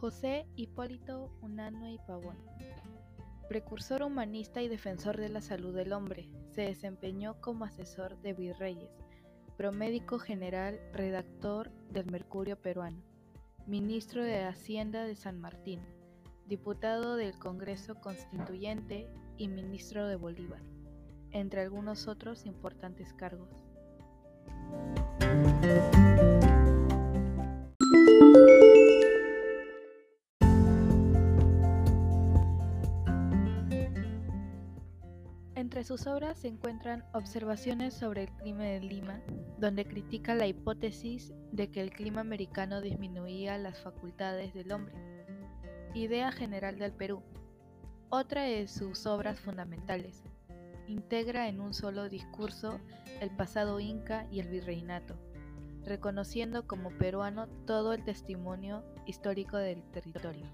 José Hipólito Unanue y Pavón. Precursor humanista y defensor de la salud del hombre, se desempeñó como asesor de virreyes, promédico general, redactor del Mercurio peruano, ministro de Hacienda de San Martín, diputado del Congreso Constituyente y ministro de Bolívar, entre algunos otros importantes cargos. Entre sus obras se encuentran Observaciones sobre el clima de Lima, donde critica la hipótesis de que el clima americano disminuía las facultades del hombre. Idea general del Perú. Otra de sus obras fundamentales. Integra en un solo discurso el pasado inca y el virreinato, reconociendo como peruano todo el testimonio histórico del territorio.